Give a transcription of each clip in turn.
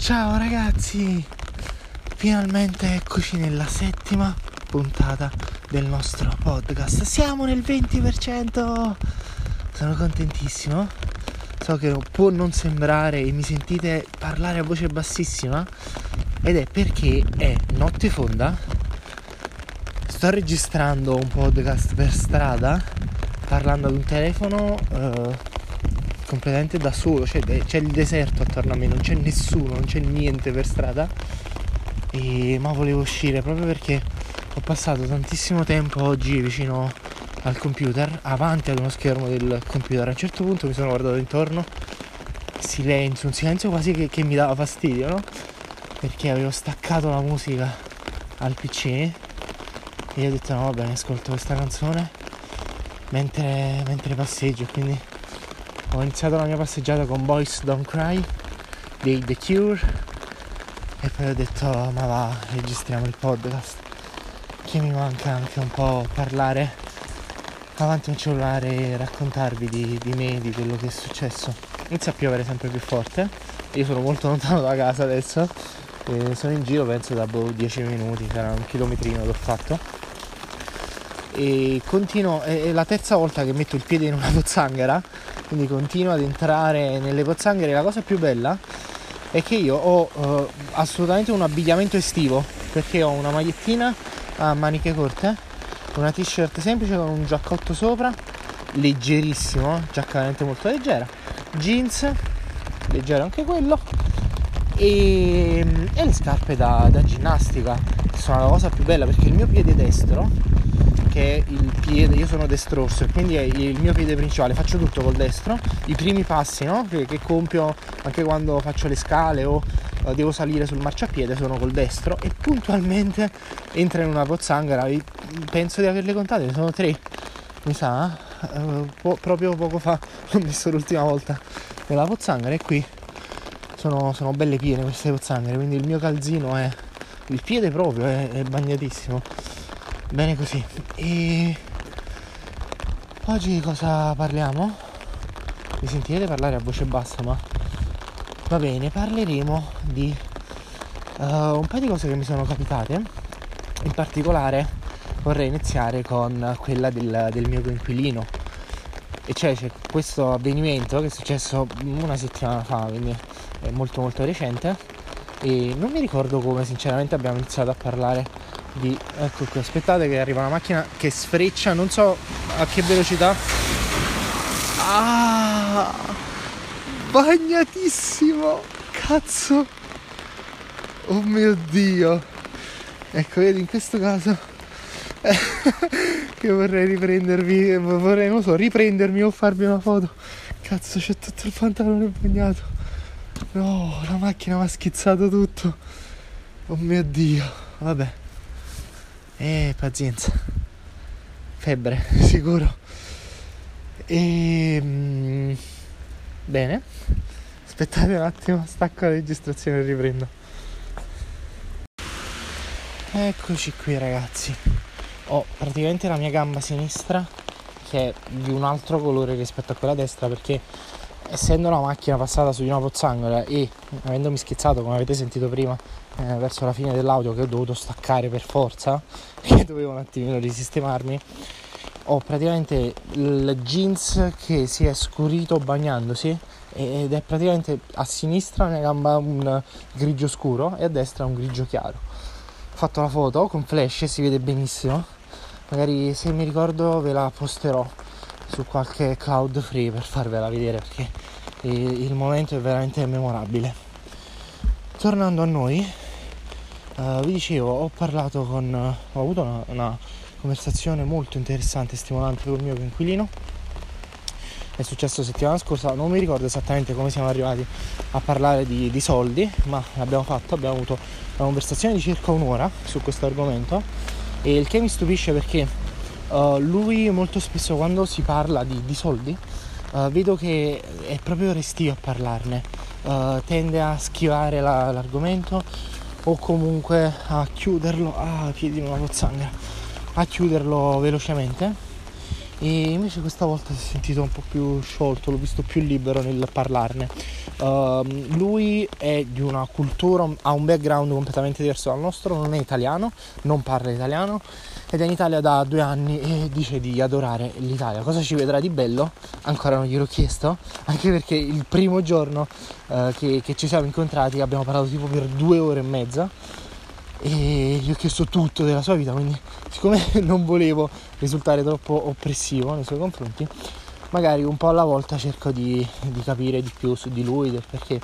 Ciao ragazzi, finalmente eccoci nella settima puntata del nostro podcast. Siamo nel 20%! Sono contentissimo. So che può non sembrare e mi sentite parlare a voce bassissima ed è perché è notte fonda. Sto registrando un podcast per strada parlando ad un telefono. Uh, completamente da solo, cioè, c'è il deserto attorno a me, non c'è nessuno, non c'è niente per strada. E, ma volevo uscire proprio perché ho passato tantissimo tempo oggi vicino al computer, avanti ad uno schermo del computer. A un certo punto mi sono guardato intorno, silenzio, un silenzio quasi che, che mi dava fastidio, no? Perché avevo staccato la musica al PC e ho detto no bene, ascolto questa canzone mentre, mentre passeggio, quindi ho iniziato la mia passeggiata con Boys Don't Cry dei The Cure e poi ho detto ma va registriamo il podcast che mi manca anche un po' parlare avanti un cellulare e raccontarvi di, di me, di quello che è successo. Inizia a piovere sempre più forte io sono molto lontano da casa adesso sono in giro penso da boh, 10 minuti sarà un chilometrino che ho fatto e continuo è la terza volta che metto il piede in una pozzanghera quindi continuo ad entrare nelle pozzanghere. La cosa più bella è che io ho uh, assolutamente un abbigliamento estivo perché ho una magliettina a maniche corte, una t-shirt semplice con un giaccotto sopra, leggerissimo, giacca veramente molto leggera, jeans, leggero anche quello, e, e le scarpe da, da ginnastica, che sono la cosa più bella perché il mio piede destro che è il piede, io sono destrorso quindi è il mio piede principale, faccio tutto col destro, i primi passi no? che, che compio anche quando faccio le scale o uh, devo salire sul marciapiede sono col destro e puntualmente entra in una pozzanghera, penso di averle contate, ne sono tre, mi sa, uh, po- proprio poco fa ho messo l'ultima volta nella pozzanghera e qui sono, sono belle piene queste pozzanghere, quindi il mio calzino è il piede proprio è, è bagnatissimo bene così. E oggi cosa parliamo? mi sentirete parlare a voce bassa ma va bene parleremo di uh, un paio di cose che mi sono capitate. In particolare vorrei iniziare con quella del, del mio coinquilino. E cioè c'è questo avvenimento che è successo una settimana fa quindi è molto molto recente. E non mi ricordo come sinceramente abbiamo iniziato a parlare di ecco qui aspettate che arriva una macchina che sfreccia non so a che velocità. Ah bagnatissimo cazzo. Oh mio dio. Ecco vedi in questo caso che vorrei riprendervi vorrei non so riprendermi o farvi una foto. Cazzo c'è tutto il pantalone bagnato. No la macchina mi ha schizzato tutto. Oh mio dio vabbè e pazienza. Febbre, sicuro. E... Ehm, bene. Aspettate un attimo, stacco la registrazione e riprendo. Eccoci qui ragazzi. Ho praticamente la mia gamba sinistra che è di un altro colore rispetto a quella destra perché essendo la macchina passata su di una pozzanghera e avendomi schizzato come avete sentito prima eh, verso la fine dell'audio che ho dovuto staccare per forza che dovevo un attimino risistemarmi ho praticamente il jeans che si è scurito bagnandosi ed è praticamente a sinistra la gamba un grigio scuro e a destra un grigio chiaro. Ho fatto la foto con flash si vede benissimo. Magari se mi ricordo ve la posterò su qualche cloud free per farvela vedere perché il momento è veramente memorabile. Tornando a noi uh, vi dicevo ho parlato con ho avuto una, una conversazione molto interessante e stimolante con il mio coinquilino. È successo settimana scorsa, non mi ricordo esattamente come siamo arrivati a parlare di, di, soldi, ma l'abbiamo fatto, abbiamo avuto una conversazione di circa un'ora su questo argomento. E il che mi stupisce perché uh, lui molto spesso quando si parla di, di soldi uh, vedo che è proprio restio a parlarne, uh, tende a schivare la, l'argomento o comunque a chiuderlo, ah piedi una pozzanghera, a chiuderlo velocemente e invece questa volta si è sentito un po' più sciolto, l'ho visto più libero nel parlarne. Uh, lui è di una cultura, ha un background completamente diverso dal nostro, non è italiano, non parla italiano ed è in Italia da due anni e dice di adorare l'Italia. Cosa ci vedrà di bello? Ancora non gliel'ho chiesto, anche perché il primo giorno uh, che, che ci siamo incontrati abbiamo parlato tipo per due ore e mezza e gli ho chiesto tutto della sua vita, quindi siccome non volevo risultare troppo oppressivo nei suoi confronti, magari un po' alla volta cerco di, di capire di più su di lui, del perché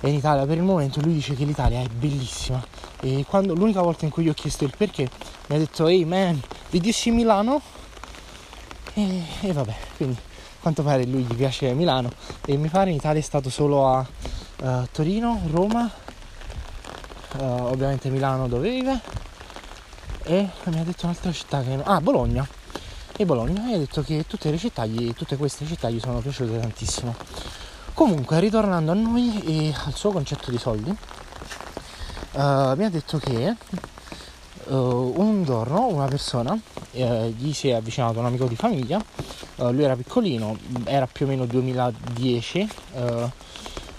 è in Italia per il momento, lui dice che l'Italia è bellissima. E quando, l'unica volta in cui gli ho chiesto il perché mi ha detto ehi man, did you see Milano? E, e vabbè, quindi a quanto pare lui gli piace Milano. E mi pare in Italia è stato solo a uh, Torino, Roma, uh, ovviamente Milano dove vive e mi ha detto un'altra città che... Ah, Bologna e Bologna e ha detto che tutte le città, gli, tutte queste città gli sono piaciute tantissimo. Comunque, ritornando a noi e al suo concetto di soldi, uh, mi ha detto che uh, un giorno una persona gli si è avvicinato un amico di famiglia, lui era piccolino, era più o meno 2010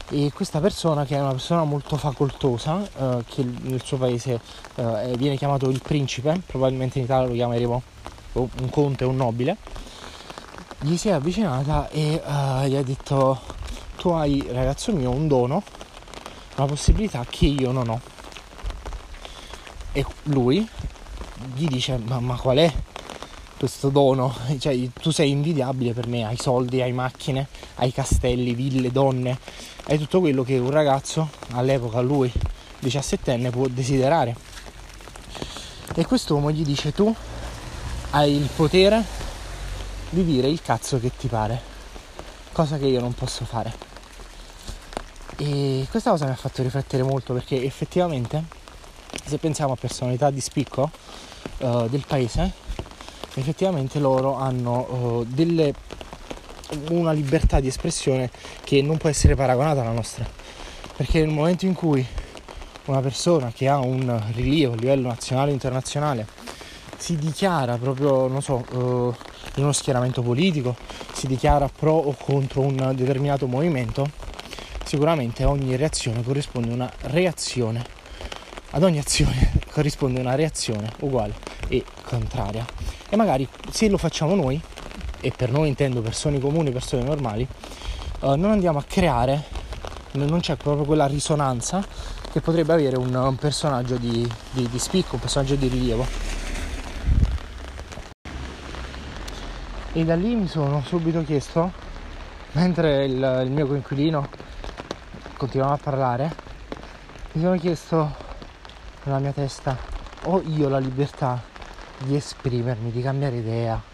e questa persona che è una persona molto facoltosa che nel suo paese viene chiamato il principe, probabilmente in Italia lo chiameremo un conte, un nobile, gli si è avvicinata e uh, gli ha detto tu hai ragazzo mio un dono, una possibilità che io non ho. E lui gli dice ma, ma qual è questo dono? Cioè tu sei invidiabile per me, hai soldi, hai macchine, hai castelli, ville, donne, hai tutto quello che un ragazzo all'epoca lui 17enne può desiderare. E quest'uomo gli dice tu hai il potere di dire il cazzo che ti pare, cosa che io non posso fare. E questa cosa mi ha fatto riflettere molto perché effettivamente se pensiamo a personalità di spicco uh, del paese, effettivamente loro hanno uh, delle, una libertà di espressione che non può essere paragonata alla nostra. Perché nel momento in cui una persona che ha un rilievo a livello nazionale e internazionale si dichiara proprio, non so, uh, in uno schieramento politico, si dichiara pro o contro un determinato movimento, sicuramente ogni reazione corrisponde una reazione. Ad ogni azione corrisponde una reazione uguale e contraria. E magari se lo facciamo noi, e per noi intendo persone comuni, persone normali, uh, non andiamo a creare, non c'è proprio quella risonanza che potrebbe avere un, un personaggio di, di, di spicco, un personaggio di rilievo. E da lì mi sono subito chiesto mentre il, il mio coinquilino continuava a parlare mi sono chiesto nella mia testa ho io la libertà di esprimermi di cambiare idea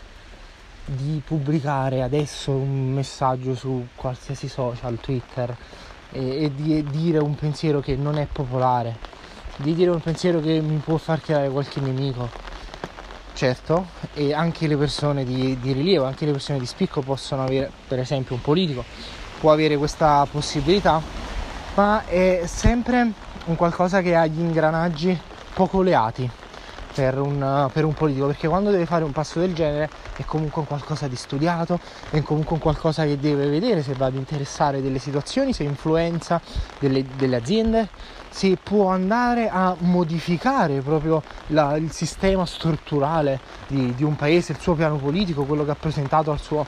di pubblicare adesso un messaggio su qualsiasi social twitter e, e di dire un pensiero che non è popolare di dire un pensiero che mi può far creare qualche nemico. Certo, e anche le persone di, di, rilievo, anche le persone di spicco possono avere, per esempio un politico può avere questa possibilità, ma è sempre un qualcosa che ha gli ingranaggi poco leati per un, per un politico, perché quando deve fare un passo del genere è comunque un qualcosa di studiato, è comunque un qualcosa che deve vedere se va ad interessare delle situazioni, se influenza delle, delle aziende, se può andare a modificare proprio la, il sistema strutturale di, di, un paese, il suo piano politico, quello che ha presentato al suo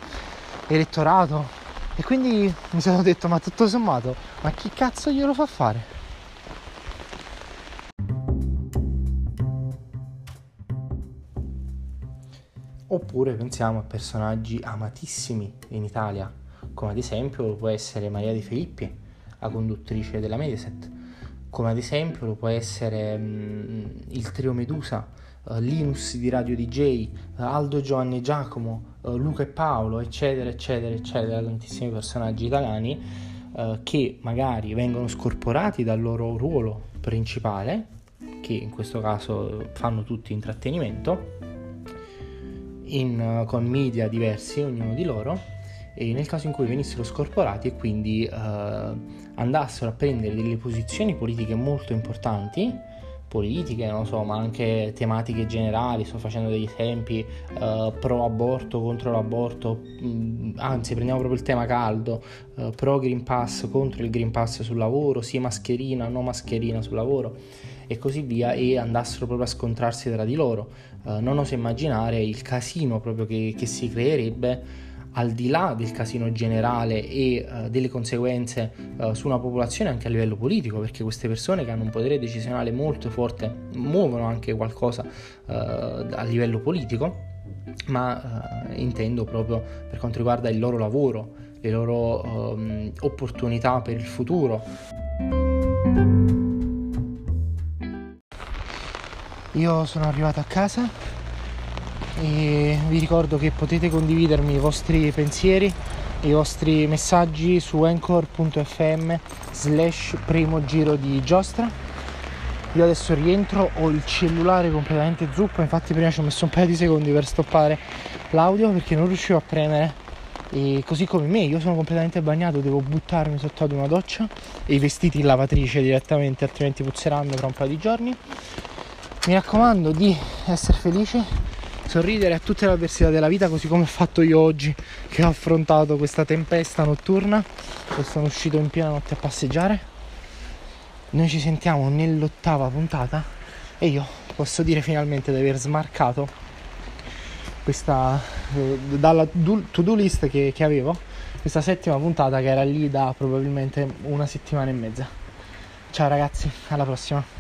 elettorato. E quindi mi sono detto, ma tutto sommato, ma chi cazzo glielo fa fare? Oppure pensiamo a personaggi amatissimi in Italia, come ad esempio può essere Maria Di Filippi, la conduttrice della Mediaset, come ad esempio può essere um, il trio Medusa, uh, Linus di Radio DJ, uh, Aldo Giovanni e Giacomo, uh, Luca e Paolo, eccetera, eccetera, eccetera, tantissimi personaggi italiani che magari vengono scorporati dal loro ruolo principale, che in questo caso fanno tutti intrattenimento, in, con media diversi, ognuno di loro, e nel caso in cui venissero scorporati e quindi uh, andassero a prendere delle posizioni politiche molto importanti, politiche, non so, ma anche tematiche generali, sto facendo degli esempi uh, pro aborto, contro l'aborto, mh, mm, anzi prendiamo proprio il tema caldo, uh, pro Green Pass, contro il Green Pass sul lavoro, sì mascherina, no mascherina sul lavoro e così via e andassero proprio a scontrarsi tra di loro. Uh, non oso immaginare il casino proprio che, che si creerebbe al di là del casino generale e uh, delle conseguenze uh, su una popolazione anche a livello politico, perché queste persone che hanno un potere decisionale molto forte muovono anche qualcosa uh, a livello politico, ma intendo proprio per quanto riguarda il loro lavoro, le loro um, opportunità per il futuro. Io sono arrivato a casa e vi ricordo che potete condividermi i vostri pensieri i vostri messaggi su anchor.fm slash primo giro di giostra. Io adesso rientro ho il cellulare completamente zuppo infatti prima ci ho messo un paio di secondi per stoppare l'audio perché non riuscivo a premere. E così come me io sono completamente bagnato devo buttarmi sotto ad una doccia e i vestiti in lavatrice direttamente altrimenti puzzeranno tra un paio di giorni mi raccomando di essere felici sorridere a tutte le avversità della vita così come ho fatto io oggi che ho affrontato questa tempesta notturna e sono uscito in piena notte a passeggiare. Noi ci sentiamo nell'ottava puntata e io posso dire finalmente di aver smarcato questa eh, dalla to do list che, che avevo questa settima puntata che era lì da probabilmente una settimana e mezza. Ciao ragazzi alla prossima